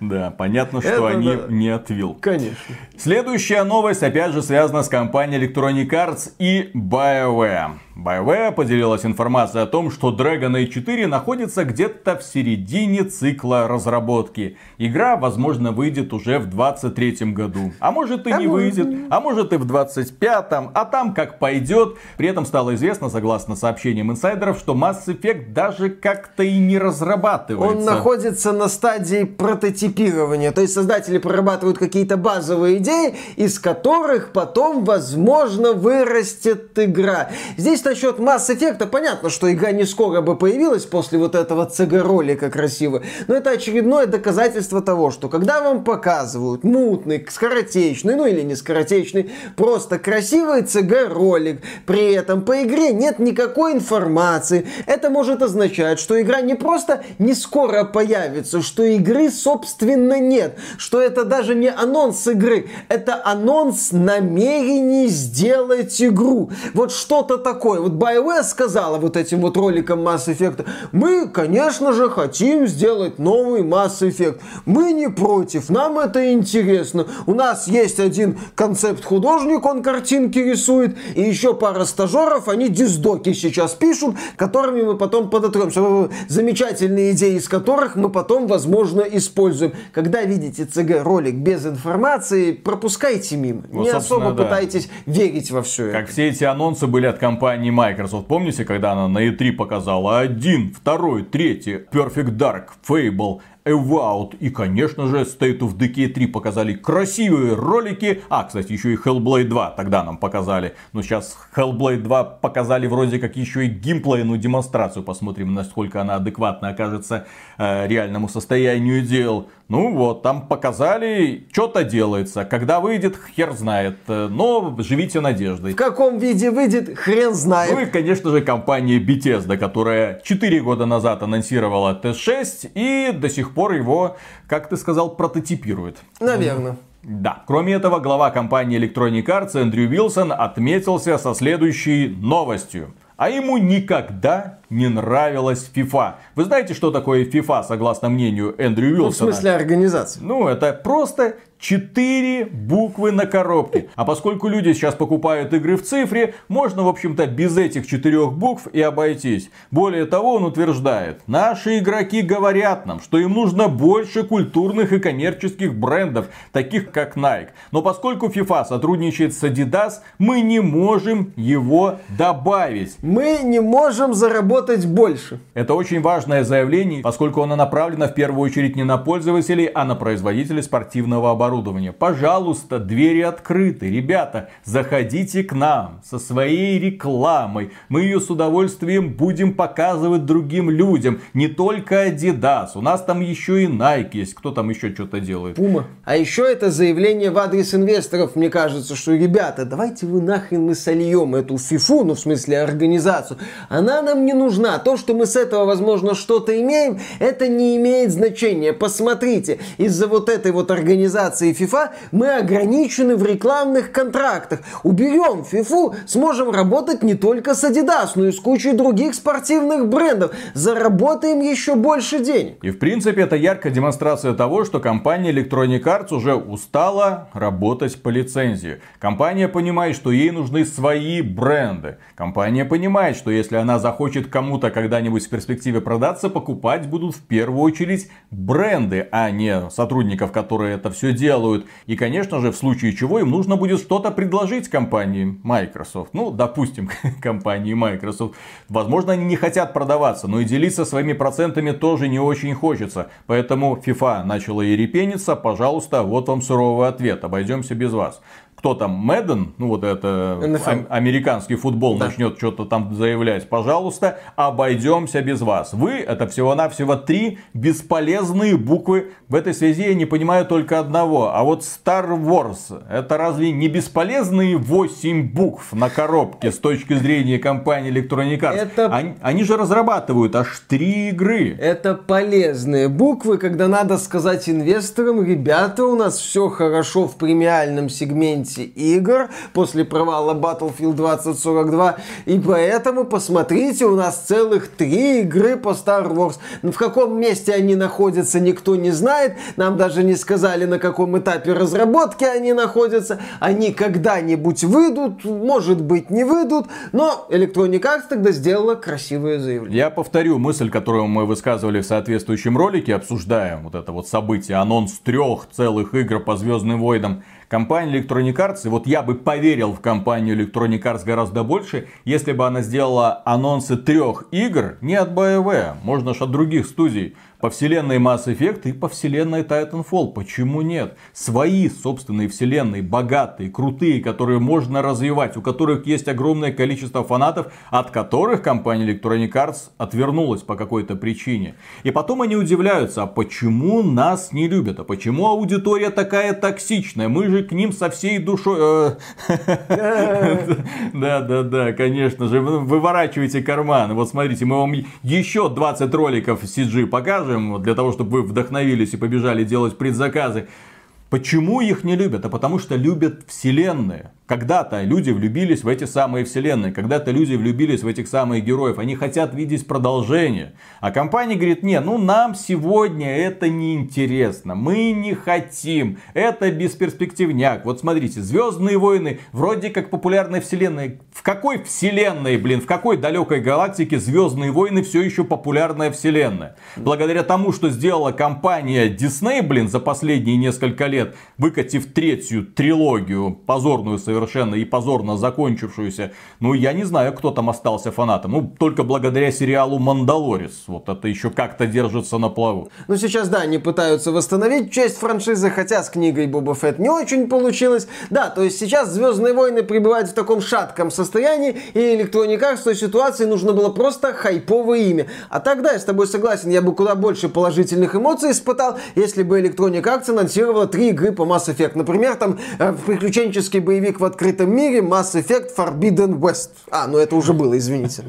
Да, понятно, что Это они да. не отвил. Конечно. Следующая новость, опять же, связана с компанией Electronic Arts и BioWare. BioWare поделилась информацией о том, что Dragon Age 4 находится где-то в середине цикла разработки. Игра, возможно, выйдет уже в 23 году. А может и не выйдет. А может и в 25-м. А там как пойдет. При этом стало известно, согласно сообщениям инсайдеров, что Mass Effect даже как-то и не разрабатывается. Он находится на стадии прототипирования. То есть создатели прорабатывают какие-то базовые идеи, из которых потом, возможно, вырастет игра. Здесь насчет Mass Effect понятно, что игра не скоро бы появилась после вот этого CG-ролика красиво. Но это очередное доказательство того, что когда вам показывают мутный, скоротечный, ну или не скоротечный, просто красивый CG-ролик, при этом по игре нет никакой информации, это может означать, что игра не просто не скоро появится, что игры собственно нет, что это даже не анонс игры, это анонс намерений сделать игру. Вот что-то такое. Вот BioWare сказала вот этим вот роликом Mass Effect, мы, конечно же, хотим сделать новый Mass Effect. Мы не против, нам это интересно. У нас есть один концепт-художник, он картинки рисует, и еще пара стажеров, они диздоки сейчас пишут, которыми мы потом подотремся. Замечательные идеи, из которых мы потом, возможно, используем. Когда видите CG-ролик без информации, пропускайте мимо. Вот, не особо да. пытайтесь верить во все Как все эти анонсы были от компании Microsoft. Помните, когда она на E3 показала один, второй, третий, Perfect Dark, Fable, Avowed и, конечно же, State of Decay 3 показали красивые ролики. А, кстати, еще и Hellblade 2 тогда нам показали. Но сейчас Hellblade 2 показали вроде как еще и геймплейную демонстрацию. Посмотрим, насколько она адекватно окажется э, реальному состоянию дел. Ну вот, там показали, что-то делается. Когда выйдет, хер знает. Но живите надеждой. В каком виде выйдет, хрен знает. Ну и, конечно же, компания Bethesda, которая 4 года назад анонсировала TS6 и до сих пор его, как ты сказал, прототипирует. Наверное. Да. Кроме этого, глава компании Electronic Arts Эндрю Вилсон отметился со следующей новостью. А ему никогда не нравилась FIFA. Вы знаете, что такое FIFA, согласно мнению Эндрю Вилсона? Ну, в смысле организации. Ну, это просто Четыре буквы на коробке. А поскольку люди сейчас покупают игры в цифре, можно, в общем-то, без этих четырех букв и обойтись. Более того, он утверждает, наши игроки говорят нам, что им нужно больше культурных и коммерческих брендов, таких как Nike. Но поскольку FIFA сотрудничает с Adidas, мы не можем его добавить. Мы не можем заработать больше. Это очень важное заявление, поскольку оно направлено в первую очередь не на пользователей, а на производителей спортивного оборудования оборудования. Пожалуйста, двери открыты. Ребята, заходите к нам со своей рекламой. Мы ее с удовольствием будем показывать другим людям. Не только Adidas. У нас там еще и Nike есть. Кто там еще что-то делает? Puma. А еще это заявление в адрес инвесторов. Мне кажется, что, ребята, давайте вы нахрен мы сольем эту фифу, ну в смысле организацию. Она нам не нужна. То, что мы с этого, возможно, что-то имеем, это не имеет значения. Посмотрите, из-за вот этой вот организации Федерации FIFA мы ограничены в рекламных контрактах. Уберем FIFA, сможем работать не только с Adidas, но и с кучей других спортивных брендов. Заработаем еще больше денег. И в принципе это яркая демонстрация того, что компания Electronic Arts уже устала работать по лицензии. Компания понимает, что ей нужны свои бренды. Компания понимает, что если она захочет кому-то когда-нибудь в перспективе продаться, покупать будут в первую очередь бренды, а не сотрудников, которые это все делают делают. И, конечно же, в случае чего им нужно будет что-то предложить компании Microsoft. Ну, допустим, *laughs* компании Microsoft. Возможно, они не хотят продаваться, но и делиться своими процентами тоже не очень хочется. Поэтому FIFA начала и репениться. Пожалуйста, вот вам суровый ответ. Обойдемся без вас кто там, Мэдден, ну вот это ам- американский футбол да. начнет что-то там заявлять, пожалуйста, обойдемся без вас. Вы это всего-навсего три бесполезные буквы. В этой связи я не понимаю только одного. А вот Star Wars, это разве не бесполезные 8 букв на коробке с точки зрения компании Electronic Arts? Это... Они, они же разрабатывают аж три игры. Это полезные буквы, когда надо сказать инвесторам, ребята, у нас все хорошо в премиальном сегменте комьюнити игр после провала Battlefield 2042. И поэтому посмотрите, у нас целых три игры по Star Wars. В каком месте они находятся, никто не знает. Нам даже не сказали, на каком этапе разработки они находятся. Они когда-нибудь выйдут, может быть, не выйдут. Но Electronic Arts тогда сделала красивое заявление. Я повторю мысль, которую мы высказывали в соответствующем ролике, обсуждая вот это вот событие, анонс трех целых игр по Звездным войнам. Компания Electronic Arts, и вот я бы поверил в компанию Electronic Arts гораздо больше, если бы она сделала анонсы трех игр не от BioWare, можно же от других студий по вселенной Mass Effect и по вселенной Titanfall. Почему нет? Свои собственные вселенные, богатые, крутые, которые можно развивать, у которых есть огромное количество фанатов, от которых компания Electronic Arts отвернулась по какой-то причине. И потом они удивляются, а почему нас не любят, а почему аудитория такая токсичная, мы же к ним со всей душой... Э, *laughs* да, да, да, конечно же, выворачивайте карман. Вот смотрите, мы вам еще 20 роликов CG покажем, покажем, для того, чтобы вы вдохновились и побежали делать предзаказы. Почему их не любят? А потому что любят вселенные. Когда-то люди влюбились в эти самые вселенные, когда-то люди влюбились в этих самых героев, они хотят видеть продолжение. А компания говорит, не, ну нам сегодня это не интересно, мы не хотим, это бесперспективняк. Вот смотрите, Звездные войны вроде как популярная вселенная. В какой вселенной, блин, в какой далекой галактике Звездные войны все еще популярная вселенная? Благодаря тому, что сделала компания Disney, блин, за последние несколько лет, лет, выкатив третью трилогию, позорную совершенно и позорно закончившуюся, ну, я не знаю, кто там остался фанатом. Ну, только благодаря сериалу «Мандалорец». Вот это еще как-то держится на плаву. Ну, сейчас, да, они пытаются восстановить часть франшизы, хотя с книгой Боба Фетт не очень получилось. Да, то есть сейчас Звездные войны пребывают в таком шатком состоянии, и Electronic Arts в той ситуации нужно было просто хайповое имя. А тогда я с тобой согласен, я бы куда больше положительных эмоций испытал, если бы Electronic Arts анонсировала три игры по Mass Effect. Например, там э, приключенческий боевик в открытом мире Mass Effect Forbidden West. А, ну это уже было, извините.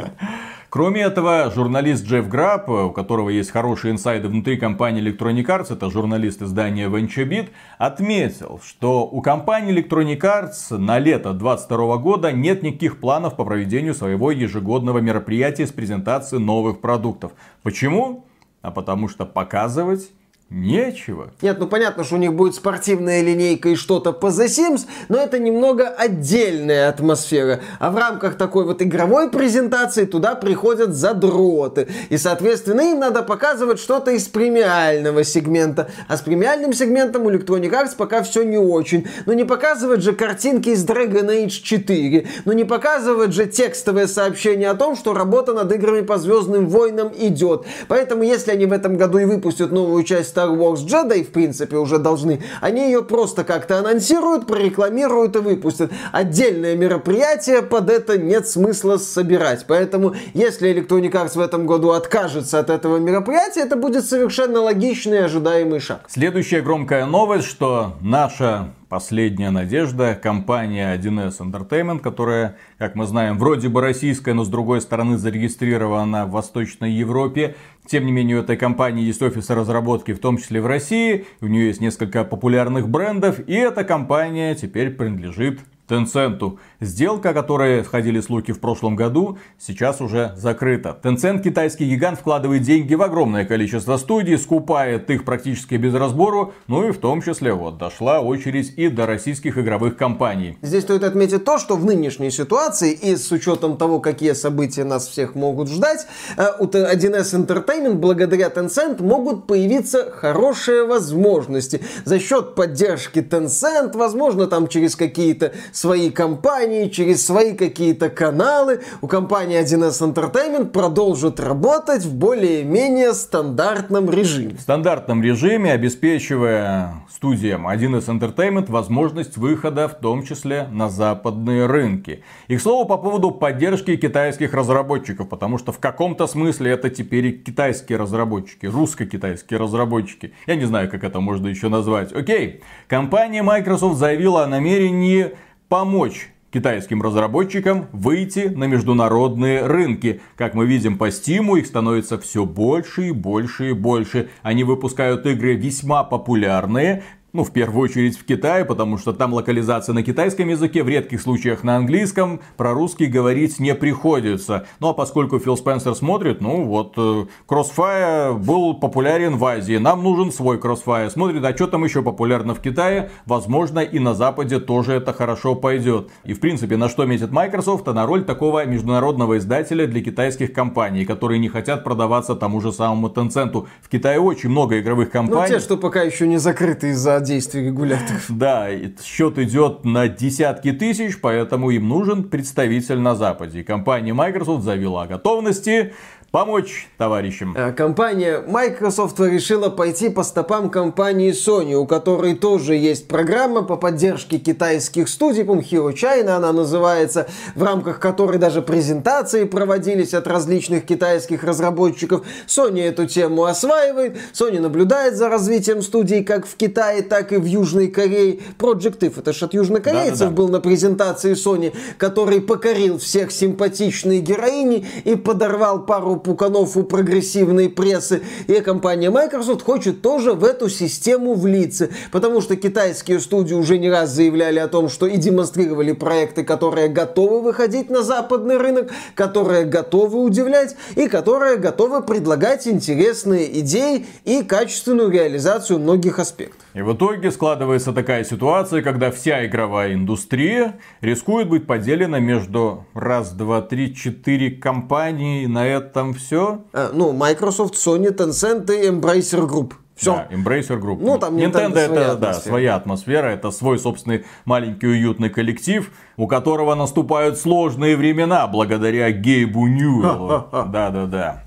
Кроме этого, журналист Джефф Граб, у которого есть хорошие инсайды внутри компании Electronic Arts, это журналист издания VentureBeat, отметил, что у компании Electronic Arts на лето 2022 года нет никаких планов по проведению своего ежегодного мероприятия с презентацией новых продуктов. Почему? А потому что показывать Нечего. Нет, ну понятно, что у них будет спортивная линейка и что-то по The Sims, но это немного отдельная атмосфера. А в рамках такой вот игровой презентации туда приходят задроты. И, соответственно, им надо показывать что-то из премиального сегмента. А с премиальным сегментом у Electronic Arts пока все не очень. Ну не показывать же картинки из Dragon Age 4. Ну не показывать же текстовое сообщение о том, что работа над играми по Звездным войнам идет. Поэтому, если они в этом году и выпустят новую часть Star Wars Jedi, в принципе, уже должны, они ее просто как-то анонсируют, прорекламируют и выпустят. Отдельное мероприятие под это нет смысла собирать. Поэтому, если Electronic Arts в этом году откажется от этого мероприятия, это будет совершенно логичный и ожидаемый шаг. Следующая громкая новость, что наша последняя надежда. Компания 1С Entertainment, которая, как мы знаем, вроде бы российская, но с другой стороны зарегистрирована в Восточной Европе. Тем не менее, у этой компании есть офисы разработки, в том числе в России. У нее есть несколько популярных брендов. И эта компания теперь принадлежит Tencent. Сделка, о которой сходили слухи в прошлом году, сейчас уже закрыта. Tencent, китайский гигант, вкладывает деньги в огромное количество студий, скупает их практически без разбору, ну и в том числе вот дошла очередь и до российских игровых компаний. Здесь стоит отметить то, что в нынешней ситуации и с учетом того, какие события нас всех могут ждать, э, у 1С Entertainment благодаря Tencent могут появиться хорошие возможности за счет поддержки Tencent, возможно там через какие-то свои компании, через свои какие-то каналы у компании 1С Entertainment продолжит работать в более-менее стандартном режиме. В стандартном режиме, обеспечивая студиям 1С Entertainment возможность выхода, в том числе на западные рынки. И, к слову, по поводу поддержки китайских разработчиков, потому что в каком-то смысле это теперь и китайские разработчики, русско-китайские разработчики. Я не знаю, как это можно еще назвать. Окей, компания Microsoft заявила о намерении помочь китайским разработчикам выйти на международные рынки. Как мы видим по Steam, их становится все больше и больше и больше. Они выпускают игры весьма популярные, ну, в первую очередь в Китае, потому что там локализация на китайском языке, в редких случаях на английском, про русский говорить не приходится. Ну, а поскольку Фил Спенсер смотрит, ну, вот, э, Crossfire был популярен в Азии, нам нужен свой Crossfire. Смотрит, а что там еще популярно в Китае? Возможно, и на Западе тоже это хорошо пойдет. И, в принципе, на что метит Microsoft, а на роль такого международного издателя для китайских компаний, которые не хотят продаваться тому же самому Tencent. В Китае очень много игровых компаний. Ну, те, что пока еще не закрыты из-за действий регуляторов. *laughs* Да, счет идет на десятки тысяч, поэтому им нужен представитель на Западе. компания Microsoft заявила о готовности помочь товарищам. Э, компания Microsoft решила пойти по стопам компании Sony, у которой тоже есть программа по поддержке китайских студий, по Hero China она называется, в рамках которой даже презентации проводились от различных китайских разработчиков. Sony эту тему осваивает, Sony наблюдает за развитием студий как в Китае, так и в Южной Корее. Project If, это ж от южнокорейцев да, да, да. был на презентации Sony, который покорил всех симпатичной героини и подорвал пару пуканов у прогрессивной прессы. И компания Microsoft хочет тоже в эту систему влиться. Потому что китайские студии уже не раз заявляли о том, что и демонстрировали проекты, которые готовы выходить на западный рынок, которые готовы удивлять и которые готовы предлагать интересные идеи и качественную реализацию многих аспектов. И в итоге складывается такая ситуация, когда вся игровая индустрия рискует быть поделена между раз, два, три, четыре компании. И на этом все. А, ну, Microsoft, Sony, Tencent и Embracer Group. Все. Да, Embracer Group. Ну, там Nintendo, Nintendo это своя да, своя атмосфера, это свой собственный маленький уютный коллектив, у которого наступают сложные времена благодаря Гейбу Ньюэллу. *laughs* Да-да-да.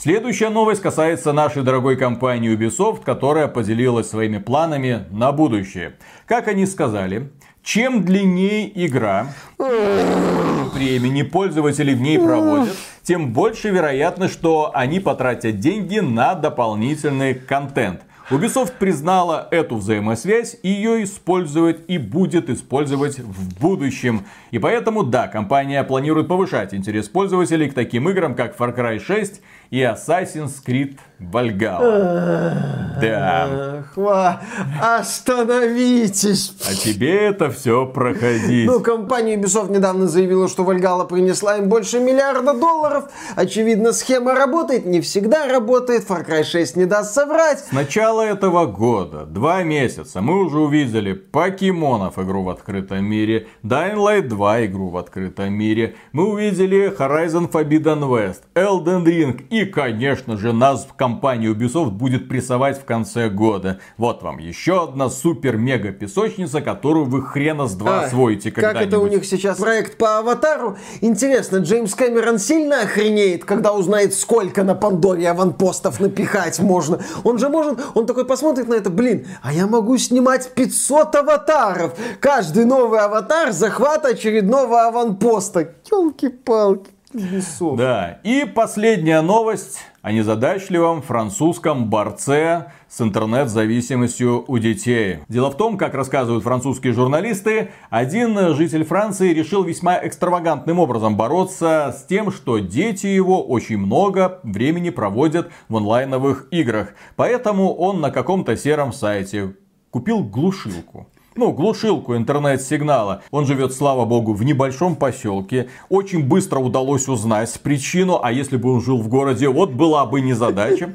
Следующая новость касается нашей дорогой компании Ubisoft, которая поделилась своими планами на будущее. Как они сказали, чем длиннее игра, времени пользователи в ней проводят, тем больше вероятность, что они потратят деньги на дополнительный контент. Ubisoft признала эту взаимосвязь и ее использует и будет использовать в будущем. И поэтому, да, компания планирует повышать интерес пользователей к таким играм, как Far Cry 6 и Assassin's Creed Valhalla. Да. Эх, ва, остановитесь. А тебе это все проходить. Ну, компания Ubisoft недавно заявила, что Вальгала принесла им больше миллиарда долларов. Очевидно, схема работает, не всегда работает. Far Cry 6 не даст соврать. С начала этого года, два месяца, мы уже увидели покемонов игру в открытом мире, Dying Light 2 игру в открытом мире, мы увидели Horizon Forbidden West, Elden Ring и, конечно же, нас компания Ubisoft будет прессовать в конце года. Вот вам еще одна супер-мега песочница, которую вы хрена с два А, освоите Как это у них сейчас проект по аватару? Интересно, Джеймс Кэмерон сильно охренеет, когда узнает, сколько на Пандоре аванпостов напихать можно. Он же может, он такой посмотрит на это, блин, а я могу снимать 500 аватаров. Каждый новый аватар захват очередного аванпоста. Елки-палки. Ubisoft. Да, и последняя новость о незадачливом французском борце с интернет-зависимостью у детей. Дело в том, как рассказывают французские журналисты, один житель Франции решил весьма экстравагантным образом бороться с тем, что дети его очень много времени проводят в онлайновых играх. Поэтому он на каком-то сером сайте купил глушилку. Ну, глушилку интернет-сигнала. Он живет, слава богу, в небольшом поселке. Очень быстро удалось узнать причину, а если бы он жил в городе, вот была бы незадача.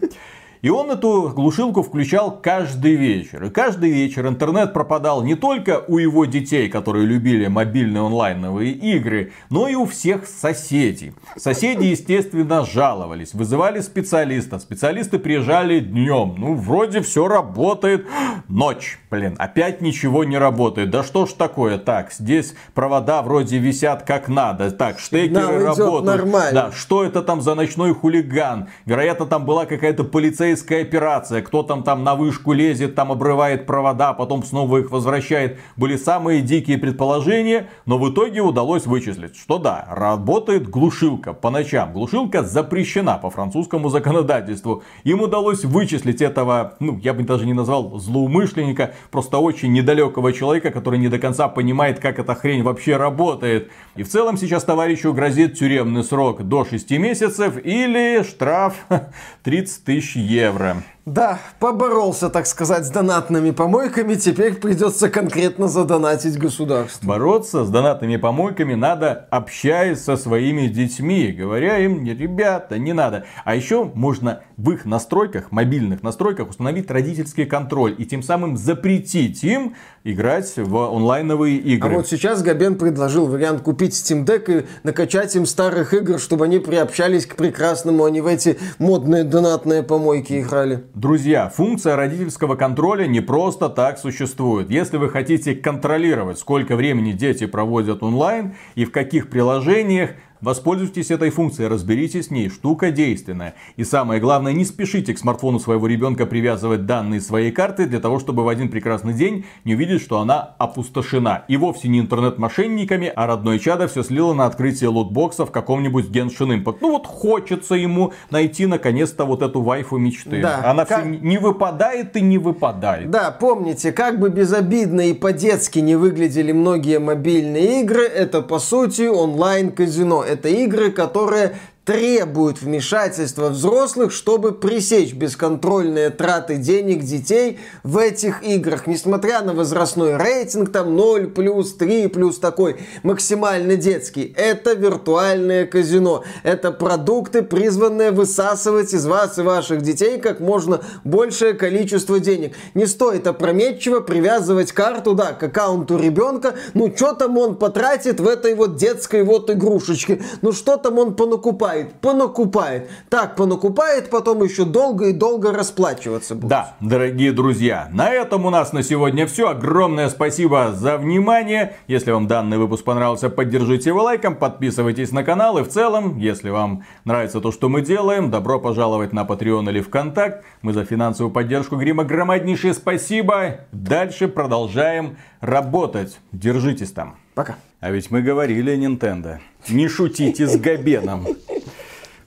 И он эту глушилку включал каждый вечер. И каждый вечер интернет пропадал не только у его детей, которые любили мобильные онлайновые игры, но и у всех соседей. Соседи, естественно, жаловались, вызывали специалиста. Специалисты приезжали днем. Ну, вроде все работает. Ночь. Блин, опять ничего не работает. Да что ж такое? Так, здесь провода вроде висят как надо. Так, штекеры работают. нормально. Да, что это там за ночной хулиган? Вероятно, там была какая-то полицейская операция. Кто там там на вышку лезет, там обрывает провода, потом снова их возвращает. Были самые дикие предположения, но в итоге удалось вычислить, что да, работает глушилка по ночам. Глушилка запрещена по французскому законодательству. Им удалось вычислить этого, ну, я бы даже не назвал злоумышленника, просто очень недалекого человека, который не до конца понимает, как эта хрень вообще работает. И в целом сейчас товарищу грозит тюремный срок до 6 месяцев или штраф *laughs* 30 тысяч евро евро. Да, поборолся, так сказать, с донатными помойками. Теперь придется конкретно задонатить государству. Бороться с донатными помойками надо, общаясь со своими детьми, говоря им, ребята, не надо. А еще можно в их настройках, мобильных настройках, установить родительский контроль и тем самым запретить им играть в онлайновые А игры. вот сейчас Габен предложил вариант купить Steam Deck и накачать им старых игр, чтобы они приобщались к прекрасному, а не в эти модные донатные помойки играли. Друзья, функция родительского контроля не просто так существует. Если вы хотите контролировать, сколько времени дети проводят онлайн и в каких приложениях, Воспользуйтесь этой функцией, разберитесь с ней, штука действенная. И самое главное, не спешите к смартфону своего ребенка привязывать данные своей карты для того, чтобы в один прекрасный день не увидеть, что она опустошена. И вовсе не интернет-мошенниками, а родной чадо все слило на открытие лутбокса в каком-нибудь Genshin Impact. Ну вот хочется ему найти наконец-то вот эту вайфу мечты. Да, Она как- все не выпадает и не выпадает. Да, помните, как бы безобидно и по-детски не выглядели многие мобильные игры, это по сути онлайн-казино. Это игры, которые требуют вмешательства взрослых, чтобы пресечь бесконтрольные траты денег детей в этих играх. Несмотря на возрастной рейтинг, там 0 плюс, 3 плюс такой максимально детский. Это виртуальное казино. Это продукты, призванные высасывать из вас и ваших детей как можно большее количество денег. Не стоит опрометчиво привязывать карту, да, к аккаунту ребенка. Ну, что там он потратит в этой вот детской вот игрушечке? Ну, что там он понакупает? Понакупает, понакупает. Так понакупает, потом еще долго и долго расплачиваться будет. Да, дорогие друзья, на этом у нас на сегодня все. Огромное спасибо за внимание. Если вам данный выпуск понравился, поддержите его лайком, подписывайтесь на канал. И в целом, если вам нравится то, что мы делаем, добро пожаловать на Patreon или ВКонтакт. Мы за финансовую поддержку Грима громаднейшее спасибо. Дальше продолжаем работать. Держитесь там. Пока. А ведь мы говорили Nintendo. Не шутите с Габеном.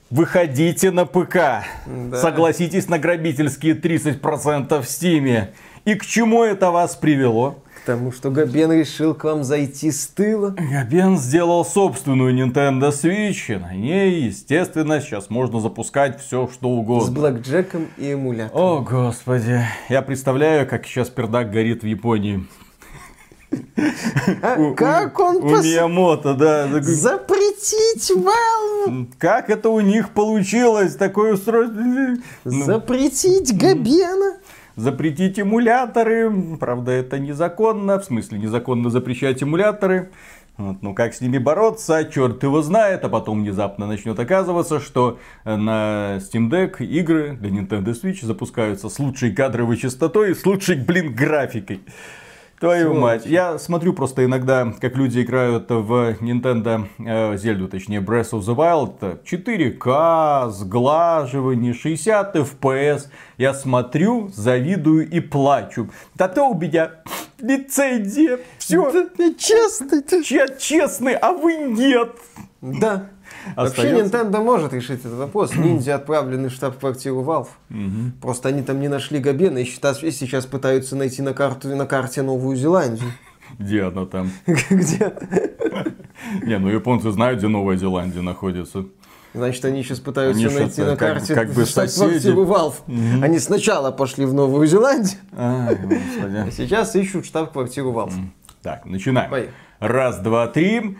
Выходите на ПК. Да. Согласитесь на грабительские 30% в Стиме. И к чему это вас привело? К тому, что Габен решил к вам зайти с тыла. Габен сделал собственную Nintendo Switch, и на ней, естественно, сейчас можно запускать все, что С угодно. блэкджеком и эмулятором. О, господи. Я представляю, как сейчас пердак горит в Японии. А как он У пос- Миямото, да. Запретить Valve! Как это у них получилось, такое устройство? Ну, Запретить Габена! запретить эмуляторы. Правда, это незаконно. В смысле, незаконно запрещать эмуляторы. Вот, ну как с ними бороться, черт его знает, а потом внезапно начнет оказываться, что э, на Steam Deck игры для Nintendo Switch запускаются с лучшей кадровой частотой и с лучшей, блин, графикой. Твою Сволочи. мать. Я смотрю просто иногда, как люди играют в Nintendo э, Зельду, точнее Breath of the Wild. 4К, сглаживание, 60 FPS. Я смотрю, завидую и плачу. Да то у меня лицензия. Все. Честно. Я честный, а вы нет. Да. Вообще Nintendo может решить этот вопрос. *clears throat* Ниндзя отправлены в штаб-квартиру Valve. Просто они там не нашли Габена и сейчас, и сейчас пытаются найти на, карту, на карте Новую Зеландию. *laughs* Где она там? *laughs* Где? Не, ну японцы знают, где Новая Зеландия находится. Значит, они сейчас пытаются Они найти на как- карте как бы штаб-квартиру Valve. Они сначала пошли в Новую Зеландию, Ай, господи. а сейчас ищут штаб-квартиру Valve. Так, начинаем. Поехали. Раз, два, три.